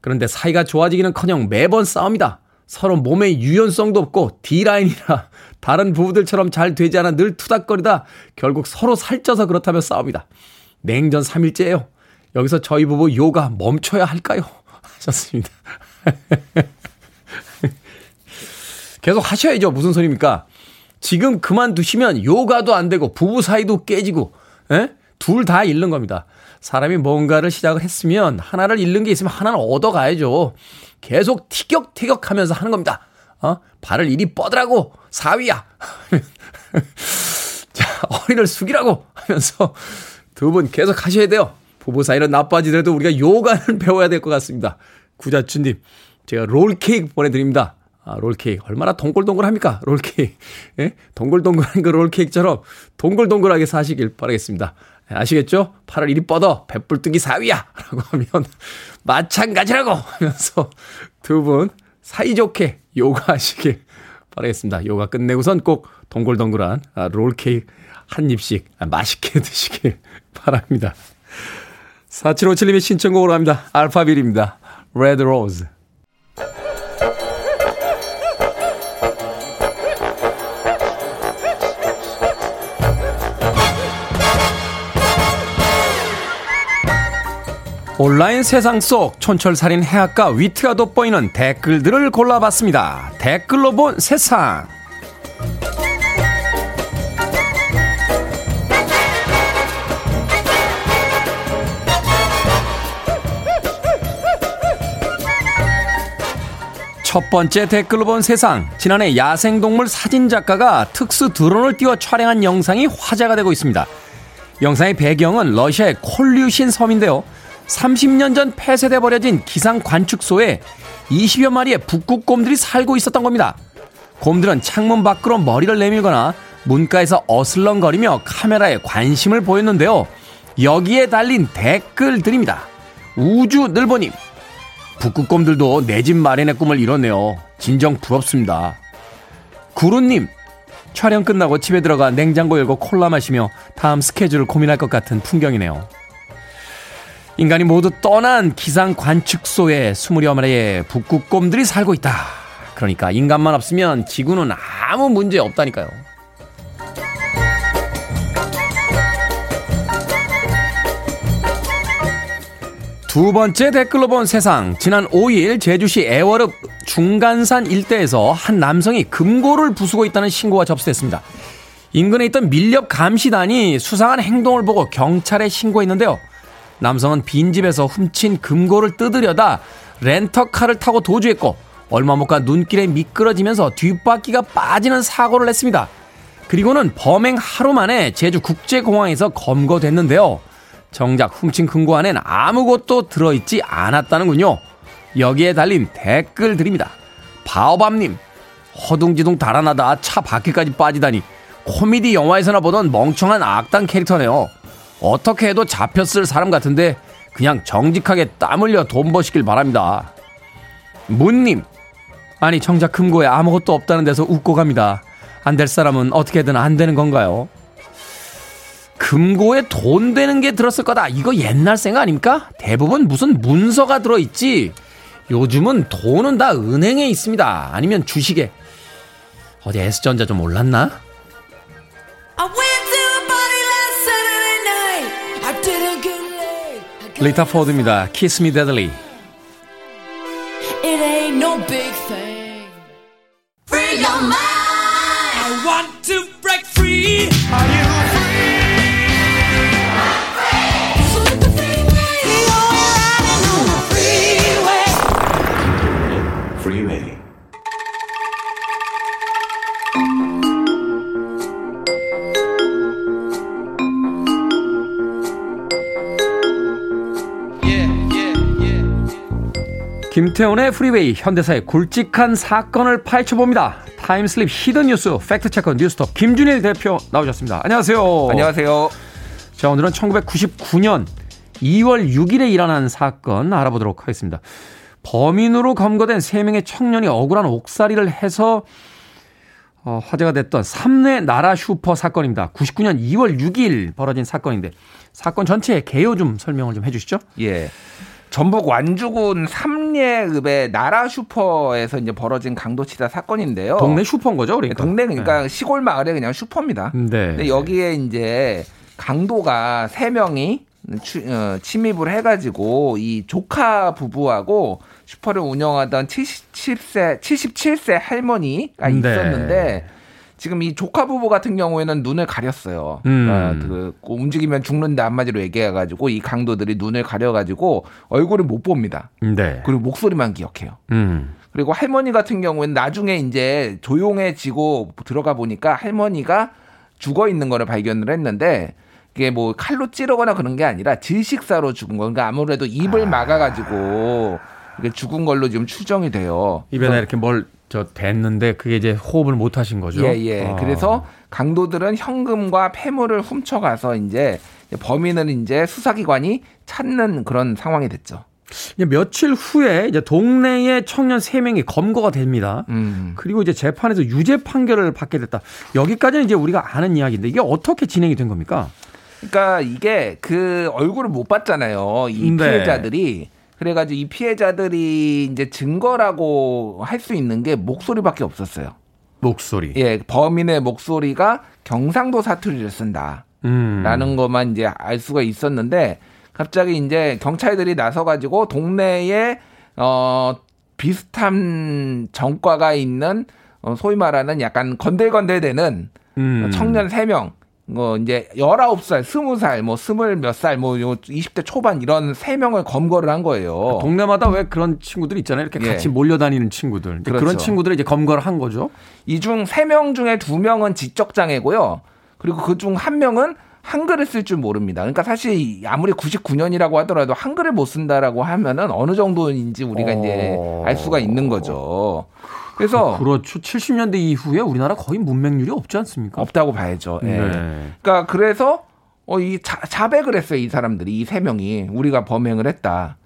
그런데 사이가 좋아지기는커녕 매번 싸웁니다. 서로 몸에 유연성도 없고 D라인이라 다른 부부들처럼 잘 되지 않아 늘 투닥거리다 결국 서로 살쪄서 그렇다며 싸웁니다. 냉전 3일째예요. 여기서 저희 부부 요가 멈춰야 할까요? 하셨습니다. 계속 하셔야죠. 무슨 소리입니까? 지금 그만두시면 요가도 안 되고 부부 사이도 깨지고 예? 둘다 잃는 겁니다. 사람이 뭔가를 시작을 했으면 하나를 잃는 게 있으면 하나는 얻어가야죠. 계속 티격태격 하면서 하는 겁니다. 어? 발을 이리 뻗으라고 사위야. 자, 허리를 숙이라고 하면서 두 분 계속 하셔야 돼요. 부부 사이는 나빠지더라도 우리가 요가는 배워야 될 것 같습니다. 구자춘님, 제가 롤케이크 보내드립니다. 아, 롤케이크. 얼마나 동글동글합니까? 롤케이크. 예? 동글동글한 그 롤케이크처럼 동글동글하게 사시길 바라겠습니다. 예, 아시겠죠? 팔을 이리 뻗어. 배불뚝이 사위야! 라고 하면 마찬가지라고! 하면서 두 분 사이좋게 요가 하시길 바라겠습니다. 요가 끝내고선 꼭 동글동글한 아, 롤케이크 한 입씩 아, 맛있게 드시길 바랍니다. 4757님의 신청곡으로 합니다. 알파빌입니다. Red Rose. 온라인 세상 속 촌철살인 해악과 위트가 돋보이는 댓글들을 골라봤습니다. 댓글로 본 세상. 첫 번째 댓글로 본 세상. 지난해 야생동물 사진작가가 특수 드론을 띄워 촬영한 영상이 화제가 되고 있습니다. 영상의 배경은 러시아의 콜류신 섬인데요. 30년 전 폐쇄돼 버려진 기상 관측소에 20여 마리의 북극곰들이 살고 있었던 겁니다. 곰들은 창문 밖으로 머리를 내밀거나 문가에서 어슬렁거리며 카메라에 관심을 보였는데요. 여기에 달린 댓글들입니다. 우주 늘보님. 북극곰들도 내 집 마련의 꿈을 이뤘네요. 진정 부럽습니다. 구루님. 촬영 끝나고 집에 들어가 냉장고 열고 콜라 마시며 다음 스케줄을 고민할 것 같은 풍경이네요. 인간이 모두 떠난 기상 관측소에 20여 마리의 북극곰들이 살고 있다. 그러니까 인간만 없으면 지구는 아무 문제 없다니까요. 두 번째 댓글로 본 세상. 지난 5일 제주시 애월읍 중간산 일대에서 한 남성이 금고를 부수고 있다는 신고가 접수됐습니다. 인근에 있던 밀렵 감시단이 수상한 행동을 보고 경찰에 신고했는데요. 남성은 빈집에서 훔친 금고를 뜯으려다 렌터카를 타고 도주했고 얼마 못 가 눈길에 미끄러지면서 뒷바퀴가 빠지는 사고를 냈습니다. 그리고는 범행 하루 만에 제주 국제공항에서 검거됐는데요. 정작 훔친 금고 안엔 아무것도 들어있지 않았다는군요. 여기에 달린 댓글들입니다. 바오밤님, 허둥지둥 달아나다 차 바퀴까지 빠지다니 코미디 영화에서나 보던 멍청한 악당 캐릭터네요. 어떻게 해도 잡혔을 사람 같은데 그냥 정직하게 땀 흘려 돈 버시길 바랍니다. 문님, 아니 정작 금고에 아무것도 없다는 데서 웃고 갑니다. 안 될 사람은 어떻게든 안 되는 건가요? 금고에 돈 되는 게 들었을 거다. 이거 옛날 생각 아닙니까? 대부분 무슨 문서가 들어있지. 요즘은 돈은 다 은행에 있습니다. 아니면 주식에. 어디 S전자 좀 올랐나? I went to a party last Saturday night. I didn't get laid. 리타 포드입니다. Kiss Me Deadly. It ain't no big thing. Free your mind. I want to break free. Are you 김태훈의 프리웨이 현대사의 굵직한 사건을 파헤쳐봅니다. time slip hidden 뉴스 fact checker 뉴스톱 김준일 대표 나오셨습니다. 안녕하세요. 안녕하세요. 자 오늘은 1999년 2월 6일에 일어난 사건 알아보도록 하겠습니다. 범인으로 검거된 3명의 청년이 억울한 옥살이를 해서 어, 화제가 됐던 삼례 나라 슈퍼 사건입니다. 99년 2월 6일 벌어진 사건인데 사건 전체의 개요 좀 설명을 좀 해주시죠. 예. 전북 완주군 삼례읍의 나라 슈퍼에서 이제 벌어진 강도치사 사건인데요. 동네 슈퍼인 거죠, 그러니까. 동네 그러니까 시골 마을에 그냥 슈퍼입니다. 네. 근데 여기에 이제 강도가 세 명이 추- 어, 침입을 해가지고 이 조카 부부하고 슈퍼를 운영하던 77세 77세 할머니가 네. 있었는데 지금 이 조카 부부 같은 경우에는 눈을 가렸어요. 음. 그러니까 그 움직이면 죽는다 한마디로 얘기해가지고 이 강도들이 눈을 가려가지고 얼굴을 못 봅니다. 네. 그리고 목소리만 기억해요. 음. 그리고 할머니 같은 경우에는 나중에 이제 조용해지고 들어가 보니까 할머니가 죽어 있는 거를 발견을 했는데 이게 뭐 칼로 찌르거나 그런 게 아니라 질식사로 죽은 거. 그러니까 아무래도 입을 막아가지고 이게 죽은 걸로 지금 추정이 돼요. 입에다 이렇게 뭘 저 댔는데 그게 이제 호흡을 못 하신 거죠. 예, 예. 아. 그래서 강도들은 현금과 폐물을 훔쳐가서 이제 범인은 이제 수사기관이 찾는 그런 상황이 됐죠. 이제 며칠 후에 이제 동네의 청년 3명이 검거가 됩니다. 음. 그리고 이제 재판에서 유죄 판결을 받게 됐다. 여기까지는 이제 우리가 아는 이야기인데 이게 어떻게 진행이 된 겁니까? 그러니까 이게 그 얼굴을 못 봤잖아요. 이 네. 피해자들이. 그래가지고 이 피해자들이 이제 증거라고 할 수 있는 게 목소리밖에 없었어요. 목소리. 예, 범인의 목소리가 경상도 사투리를 쓴다. 음. 라는 것만 이제 알 수가 있었는데 갑자기 이제 경찰들이 나서가지고 동네에 어 비슷한 정과가 있는 어, 소위 말하는 약간 건들건들대는 음. 청년 3명 뭐 이제 19살, 20살, 뭐 20 몇 살, 뭐 20대 초반 이런 3명을 검거를 한 거예요. 동네마다 왜 그런 친구들 있잖아요. 이렇게 예. 같이 몰려다니는 친구들. 그렇죠. 그런 친구들을 이제 검거를 한 거죠. 이중 3명 중에 2명은 지적 장애고요. 그리고 그 중 한 명은 한글을 쓸 줄 모릅니다. 그러니까 사실 아무리 99년이라고 하더라도 한글을 못 쓴다라고 하면은 어느 정도인지 우리가 이제 알 수가 있는 거죠. 그래서 그렇죠. 70년대 이후에 우리나라 거의 문맹률이 없지 않습니까? 없다고 봐야죠. 예. 네. 그러니까 그래서 어, 이 자, 자백을 했어요. 이 사람들이 이 세 명이 우리가 범행을 했다.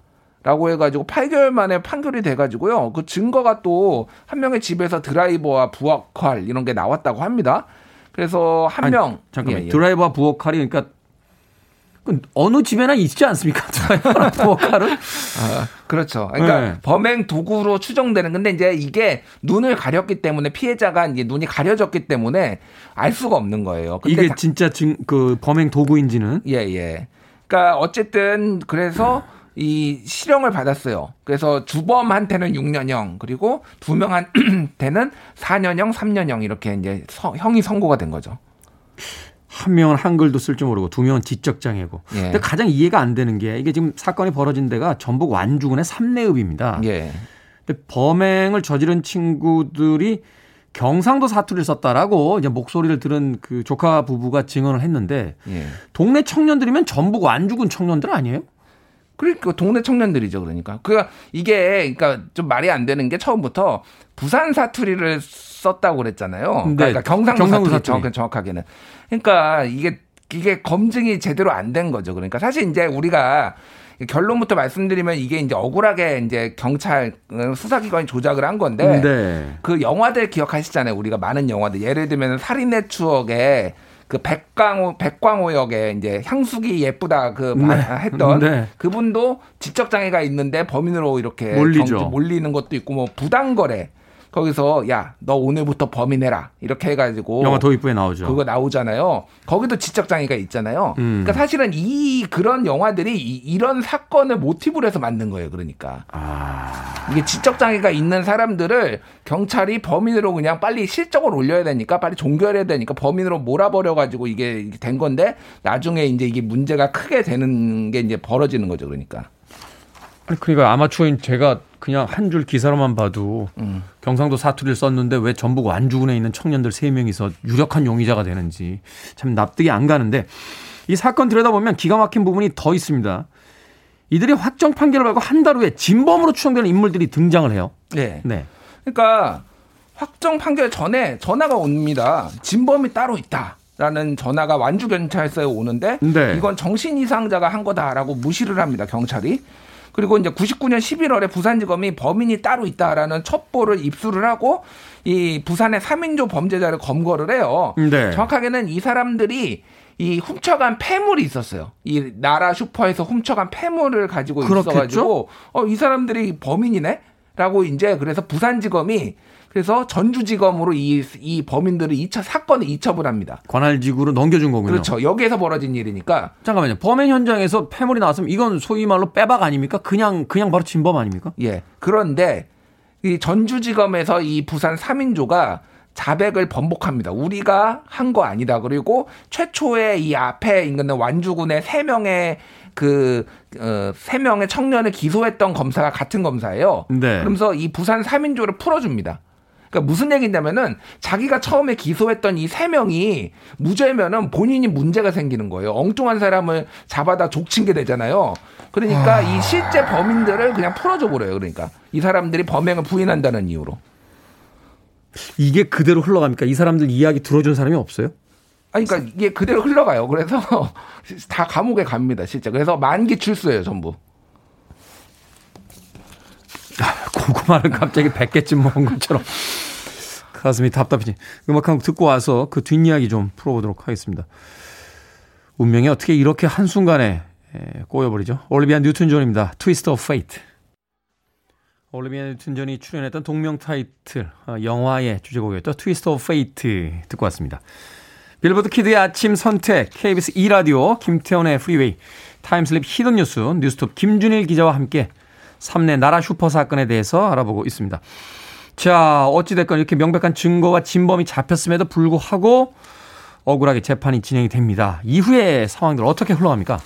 라고 해가지고 8개월 만에 판결이 돼가지고요. 그 증거가 또 한 명의 집에서 드라이버와 부엌칼 이런 게 나왔다고 합니다. 그래서 한 아니, 명 잠깐만. 예, 예. 드라이버와 부엌칼이 그러니까 그 어느 집에나 있지 않습니까? 드라이버랑 부엌칼은? 아, 그렇죠. 그러니까 네. 범행 도구로 추정되는 근데 이제 이게 눈을 가렸기 때문에 피해자가 이제 눈이 가려졌기 때문에 알 수가 없는 거예요. 이게 다- 진짜 증, 그 범행 도구인지는 예, 예. 그러니까 어쨌든 그래서 이 실형을 받았어요. 그래서 주범한테는 6년형 그리고 두 명한테는 4년형, 3년형 이렇게 이제 서- 형이 선고가 된 거죠. 한 명은 한글도 쓸 줄 모르고 두 명은 지적 장애고. 예. 근데 가장 이해가 안 되는 게 이게 지금 사건이 벌어진 데가 전북 완주군의 삼내읍입니다. 예. 근데 범행을 저지른 친구들이 경상도 사투리를 썼다라고 이제 목소리를 들은 그 조카 부부가 증언을 했는데 예. 동네 청년들이면 전북 완주군 청년들 아니에요? 그러니까 동네 청년들이죠, 그러니까. 그러니까 이게 그러니까 좀 말이 안 되는 게 처음부터 부산 사투리를 썼다고 그랬잖아요. 네. 그러니까 경상도, 경상도 사투리, 사투리. 정확- 정확 하게는. 그러니까 이게 이게 검증이 제대로 안 된 거죠. 그러니까 사실 이제 우리가 결론부터 말씀드리면 이게 이제 억울하게 이제 경찰 어, 수사기관이 조작을 한 건데 네. 그 영화들 기억하시잖아요. 우리가 많은 영화들. 예를 들면 살인의 추억에 그 백광호 백광호 역에 이제 향수기 예쁘다 그 마- 했던 네. 그분도 지적 장애가 있는데 범인으로 이렇게 몰리죠. 경- 몰리는 것도 있고 뭐 부당 거래 거기서 야 너 오늘부터 범인해라 이렇게 해가지고 영화 도입부에 나오죠. 그거 나오잖아요. 거기도 지적 장애가 있잖아요. 음. 그러니까 사실은 이 그런 영화들이 이, 런 사건을 모티브로 해서 만든 거예요. 그러니까 아. 이게 지적 장애가 있는 사람들을 경찰이 범인으로 그냥 빨리 실적을 올려야 되니까 빨리 종결해야 되니까 범인으로 몰아버려 가지고 이게 된 건데 나중에 이제 이게 문제가 크게 되는 게 이제 벌어지는 거죠. 그러니까 아니 그러니까 아마추어인 제가 그냥 한 줄 기사로만 봐도 음. 경상도 사투리를 썼는데 왜 전북 완주군에 있는 청년들 세명이서 유력한 용의자가 되는지 참 납득이 안 가는데 이 사건 들여다보면 기가 막힌 부분이 더 있습니다. 이들이 확정 판결을 받고 한 달 후에 진범으로 추정되는 인물들이 등장을 해요. 네. 네. 그러니까 확정 판결 전에 전화가 옵니다. 진범이 따로 있다. 라는 전화가 완주 경찰서에 오는데 네. 이건 정신 이상자가 한 거다라고 무시를 합니다 경찰이 그리고 이제 99년 11월에 부산지검이 범인이 따로 있다라는 첩보를 입수를 하고 이 부산의 3인조 범죄자를 검거를 해요. 네. 정확하게는 이 사람들이 이 훔쳐간 폐물이 있었어요. 이 나라 슈퍼에서 훔쳐간 폐물을 가지고 그렇겠죠? 있어가지고 어 이 사람들이 범인이네?라고 이제 그래서 부산지검이 그래서 전주지검으로 이, 이 범인들을 2차 사건을 이첩을 합니다. 관할지구로 넘겨준 거군요. 그렇죠. 여기에서 벌어진 일이니까 잠깐만요. 범행 현장에서 폐물이 나왔으면 이건 소위 말로 빼박 아닙니까? 그냥 그냥 바로 진범 아닙니까? 예. 그런데 이 전주지검에서 이 부산 3인조가 자백을 번복합니다. 우리가 한 거 아니다. 그리고 최초에 이 앞에 있는 완주군의 세 명의 그, 어, 세 명의 청년을 기소했던 검사가 같은 검사예요. 네. 그러면서 이 부산 3인조를 풀어줍니다. 그러니까 무슨 얘기냐면은 자기가 처음에 기소했던 이 세 명이 무죄면은 본인이 문제가 생기는 거예요. 엉뚱한 사람을 잡아다 족친 게 되잖아요. 그러니까 이 실제 범인들을 그냥 풀어줘 버려요. 그러니까 이 사람들이 범행을 부인한다는 이유로. 이게 그대로 흘러갑니까? 이 사람들 이야기 들어준 사람이 없어요? 아니, 그러니까 이게 그대로 흘러가요. 그래서 다 감옥에 갑니다, 실제. 그래서 만기 출소예요, 전부. 고구마를 갑자기 100개쯤 먹은 것처럼 가슴이 답답해지. 음악 한 곡 듣고 와서 그 뒷이야기 좀 풀어보도록 하겠습니다. 운명이 어떻게 이렇게 한순간에 에, 꼬여버리죠? 올리비아 뉴튼 존입니다. Twist of Fate. 올리비아 뉴튼 존이 출연했던 동명 타이틀 어, 영화의 주제곡이었던 Twist of Fate 듣고 왔습니다. 빌보드 Kid의 아침 선택 KBS 2라디오 김태훈의 Freeway time slip hidden 뉴스 뉴스톱 김준일 기자와 함께 삼례 나라 슈퍼 사건에 대해서 알아보고 있습니다. 자, 어찌됐건 이렇게 명백한 증거가 진범이 잡혔음에도 불구하고 억울하게 재판이 진행이 됩니다. 이후의 상황들 어떻게 흘러갑니까?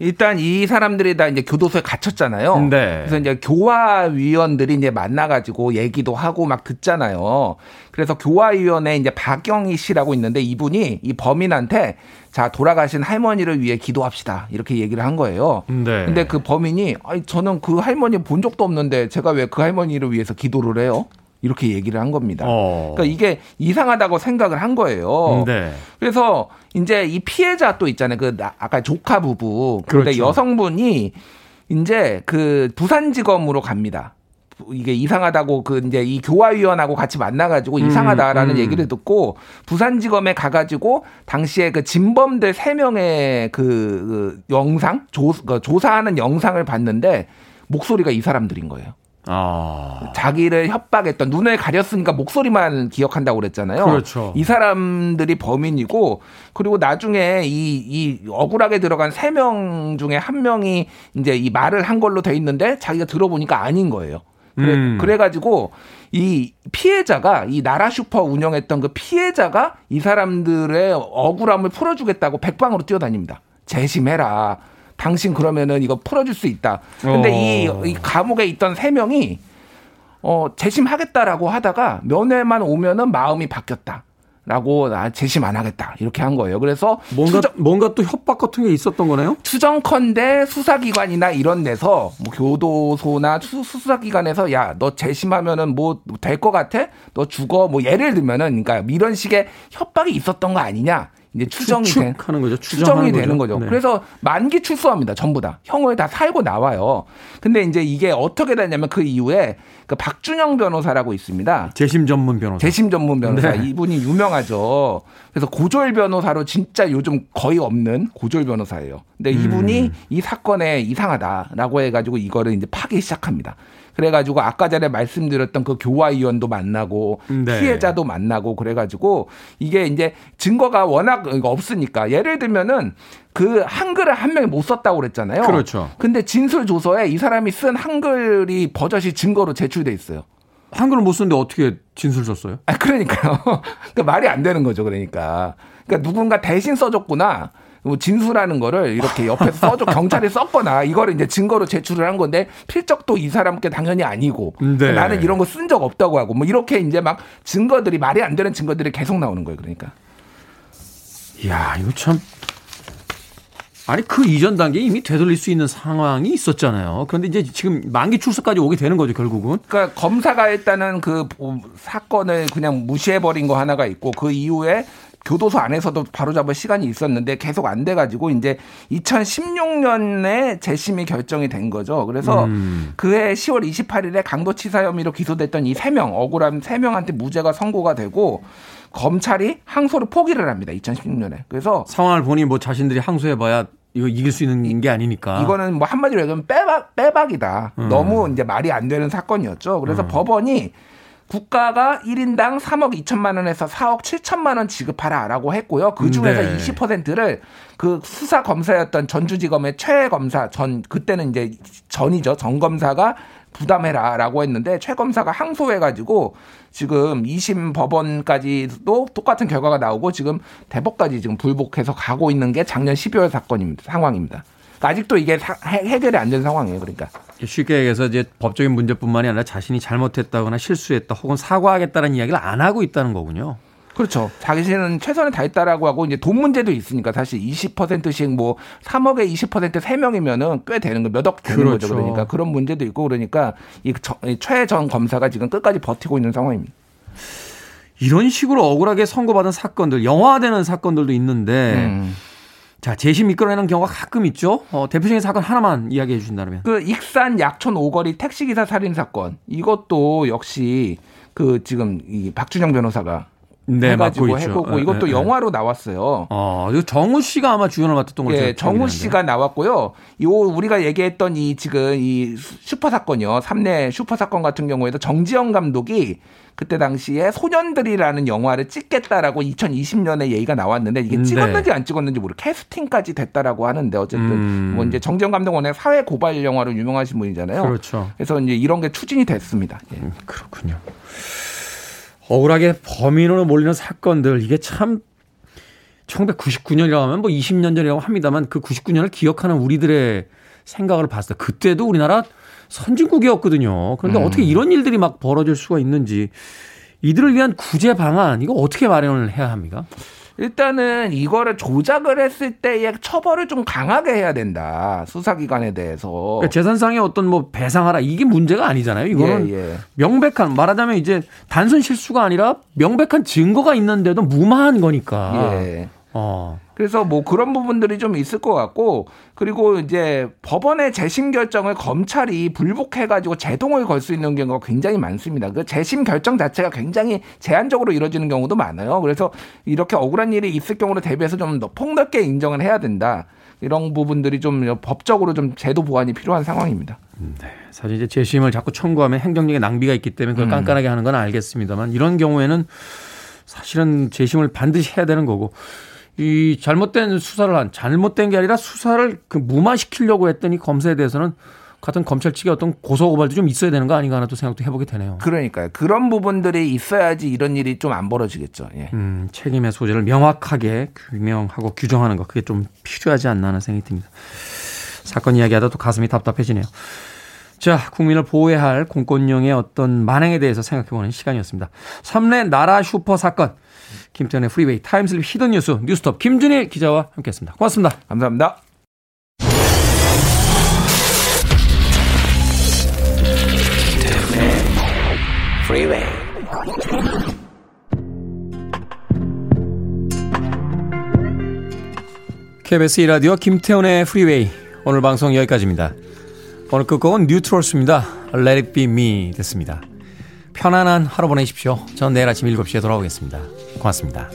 일단 이 사람들이 다 이제 교도소에 갇혔잖아요. 네. 그래서 이제 교화위원들이 이제 만나가지고 얘기도 하고 막 듣잖아요. 그래서 교화위원회 이제 박영희 씨라고 있는데 이분이 이 범인한테 자 돌아가신 할머니를 위해 기도합시다 이렇게 얘기를 한 거예요. 네. 근데 그 범인이 아니 저는 그 할머니 본 적도 없는데 제가 왜 그 할머니를 위해서 기도를 해요? 이렇게 얘기를 한 겁니다. 어. 그러니까 이게 이상하다고 생각을 한 거예요. 네. 그래서 이제 이 피해자 또 있잖아요. 그 나- 아까 조카 부부. 근데 그렇죠. 여성분이 이제 그 부산지검으로 갑니다. 이게 이상하다고 그 이제 이 교화위원하고 같이 만나가지고 이상하다라는 음. 얘기를 듣고 부산지검에 가가지고 당시에 그 진범들 세 명의 그, 그 영상 조, 그 조사하는 영상을 봤는데 목소리가 이 사람들인 거예요. 아. 자기를 협박했던 눈을 가렸으니까 목소리만 기억한다고 그랬잖아요. 그렇죠. 이 사람들이 범인이고 그리고 나중에 이, 이 억울하게 들어간 세 명 중에 한 명이 이제 이 말을 한 걸로 돼 있는데 자기가 들어보니까 아닌 거예요. 그래, 음. 그래가지고 이 피해자가 이 나라 슈퍼 운영했던 그 피해자가 이 사람들의 억울함을 풀어주겠다고 백방으로 뛰어다닙니다. 재심해라. 당신 그러면은 이거 풀어줄 수 있다. 근데 어. 이, 이 감옥에 있던 세 명이 어, 재심하겠다라고 하다가 면회만 오면은 마음이 바뀌었다. 라고 나 재심 안 하겠다. 이렇게 한 거예요. 그래서 뭔가 추정, 뭔가 또 협박 같은 게 있었던 거네요? 추정컨대 수사기관이나 이런 데서 뭐 교도소나 수, 수사기관에서 야 너 재심하면은 뭐 될 것 같아? 너 죽어? 뭐 예를 들면은 그러니까 이런 식의 협박이 있었던 거 아니냐? 이제 추정이 된 거죠. 추정이 추정하는 되는 거죠. 네. 그래서 만기 출소합니다. 전부 다 형을 다 살고 나와요. 근데 이제 이게 어떻게 되냐면 그 이후에 그 박준영 변호사라고 있습니다. 재심 전문 변호사. 재심 전문 변호사 네. 이분이 유명하죠. 그래서 고졸 변호사로 진짜 요즘 거의 없는 고졸 변호사예요. 근데 음. 이분이 이 사건에 이상하다라고 해가지고 이거를 이제 파기 시작합니다. 그래가지고 아까 전에 말씀드렸던 그 교화위원도 만나고 네. 피해자도 만나고 그래가지고 이게 이제 증거가 워낙 없으니까 예를 들면은 그 한글을 한 명이 못 썼다고 그랬잖아요. 그렇죠. 근데 진술 조서에 이 사람이 쓴 한글이 버젓이 증거로 제출돼 있어요. 한글을 못 쓰는데 어떻게 진술 썼어요? 아, 그러니까요. 그러니까 말이 안 되는 거죠, 그러니까. 그러니까 누군가 대신 써줬구나. 뭐 진수라는 거를 이렇게 옆에서 써줘 경찰이 썼거나 이거를 이제 증거로 제출을 한 건데 필적도 이 사람께 당연히 아니고 네. 나는 이런 거 쓴 적 없다고 하고 뭐 이렇게 이제 막 증거들이 말이 안 되는 증거들이 계속 나오는 거예요 그러니까 이야, 이거 참 아니 그 이전 단계에 이미 되돌릴 수 있는 상황이 있었잖아요. 그런데 이제 지금 만기 출소까지 오게 되는 거죠 결국은. 그러니까 검사가 일단은 그 사건을 그냥 무시해 버린 거 하나가 있고 그 이후에 교도소 안에서도 바로잡을 시간이 있었는데 계속 안 돼가지고 이제 2016년에 재심이 결정이 된 거죠. 그래서 음. 그해 10월 28일에 강도치사 혐의로 기소됐던 이 세 명 억울한 세 명한테 무죄가 선고가 되고 검찰이 항소를 포기를 합니다. 2016년에. 그래서 상황을 보니 뭐 자신들이 항소해봐야 이거 이길 수 있는 게 아니니까. 이거는 뭐 한마디로 얘기하면 빼박, 빼박이다. 음. 너무 이제 말이 안 되는 사건이었죠. 그래서 음. 법원이 국가가 1인당 3억 2천만 원에서 4억 7천만 원 지급하라라고 했고요. 그 중에서 네. 20%를 그 수사 검사였던 전주지검의 최 검사 전 그때는 이제 전이죠. 전 검사가 부담해라라고 했는데 최 검사가 항소해가지고 지금 2심 법원까지도 똑같은 결과가 나오고 지금 대법까지 지금 불복해서 가고 있는 게 작년 12월 사건입니다. 상황입니다. 그러니까 아직도 이게 사- 해- 해결이 안 된 상황이에요. 그러니까. 쉽게 얘기해서 이제 법적인 문제뿐만이 아니라 자신이 잘못했다거나 실수했다 혹은 사과하겠다는 이야기를 안 하고 있다는 거군요. 그렇죠. 자신은 최선을 다했다라고 하고 이제 돈 문제도 있으니까 사실 20%씩 뭐 3억에 20% 3명이면은 꽤 되는 거 몇억 되는 그렇죠. 거죠. 그러니까 그런 문제도 있고 그러니까 이 최 전 검사가 지금 끝까지 버티고 있는 상황입니다. 이런 식으로 억울하게 선고받은 사건들, 영화되는 사건들도 있는데, 음. 자, 재심 이끌어내는 경우가 가끔 있죠? 어, 대표적인 사건 하나만 이야기해 주신다면. 그 익산 약촌 오거리 택시기사 살인 사건 이것도 역시 그 지금 이 박준영 변호사가 네, 해가지고. 해보고 예, 이것도 예, 예. 영화로 나왔어요. 어, 이거 정우 씨가 아마 주연을 맡았던 걸로 예, 정우. 씨가 나왔고요. 요 우리가 얘기했던 이 지금 이 슈퍼 사건이요. 삼내 슈퍼 사건 같은 경우에도 정지영 감독이 그때 당시에 소년들이라는 영화를 찍겠다라고 2020년에 얘기가 나왔는데 이게 네. 찍었는지 안 찍었는지 모르 캐스팅까지 됐다라고 하는데 어쨌든 음. 뭐 이제 정지영 감독 원래 사회 고발 영화로 유명하신 분이잖아요. 그렇죠. 그래서 이제 이런 게 추진이 됐습니다. 예. 음, 그렇군요. 억울하게 범인으로 몰리는 사건들, 이게 참, 1999년이라고 하면 뭐 20년 전이라고 합니다만 그 99년을 기억하는 우리들의 생각을 봤을 때 그때도 우리나라 선진국이었거든요. 그런데 어떻게 이런 일들이 막 벌어질 수가 있는지 이들을 위한 구제 방안, 이거 어떻게 마련을 해야 합니까? 일단은 이거를 조작을 했을 때의 처벌을 좀 강하게 해야 된다. 수사기관에 대해서. 그러니까 재산상의 어떤 뭐 배상하라 이게 문제가 아니잖아요. 이거는 예, 예. 명백한 말하자면 이제 단순 실수가 아니라 명백한 증거가 있는데도 무마한 거니까. 예. 어. 그래서 뭐 그런 부분들이 좀 있을 것 같고 그리고 이제 법원의 재심 결정을 검찰이 불복해가지고 제동을 걸 수 있는 경우가 굉장히 많습니다. 그 재심 결정 자체가 굉장히 제한적으로 이루어지는 경우도 많아요. 그래서 이렇게 억울한 일이 있을 경우를 대비해서 좀 더 폭넓게 인정을 해야 된다. 이런 부분들이 좀 법적으로 좀 제도 보완이 필요한 상황입니다. 사실 이제 재심을 자꾸 청구하면 행정력에 낭비가 있기 때문에 그걸 깐깐하게 하는 건 알겠습니다만 이런 경우에는 사실은 재심을 반드시 해야 되는 거고 이 잘못된 수사를 한 잘못된 게 아니라 수사를 그 무마시키려고 했더니 검사에 대해서는 같은 검찰 측의 어떤 고소 고발도 좀 있어야 되는 거 아닌가 하나 또 생각도 해보게 되네요. 그러니까요. 그런 부분들이 있어야지 이런 일이 좀 안 벌어지겠죠. 예. 음, 책임의 소재를 명확하게 규명하고 규정하는 거 그게 좀 필요하지 않나 하는 생각이 듭니다. 사건 이야기하다 또 가슴이 답답해지네요. 자, 국민을 보호해야 할 공권력의 어떤 만행에 대해서 생각해보는 시간이었습니다. 삼례 나라 슈퍼 사건, 김태훈의 Freeway, time slip hidden 뉴스, 뉴스톱 김준일 기자와 함께했습니다. 고맙습니다. 감사합니다. KBS 2라디오 김태훈의 프리웨이, 오늘 방송 여기까지입니다. 오늘 끝곡은 뉴트롤스입니다. Let it be me 됐습니다. 편안한 하루 보내십시오. 저는 내일 아침 7시에 돌아오겠습니다. 고맙습니다.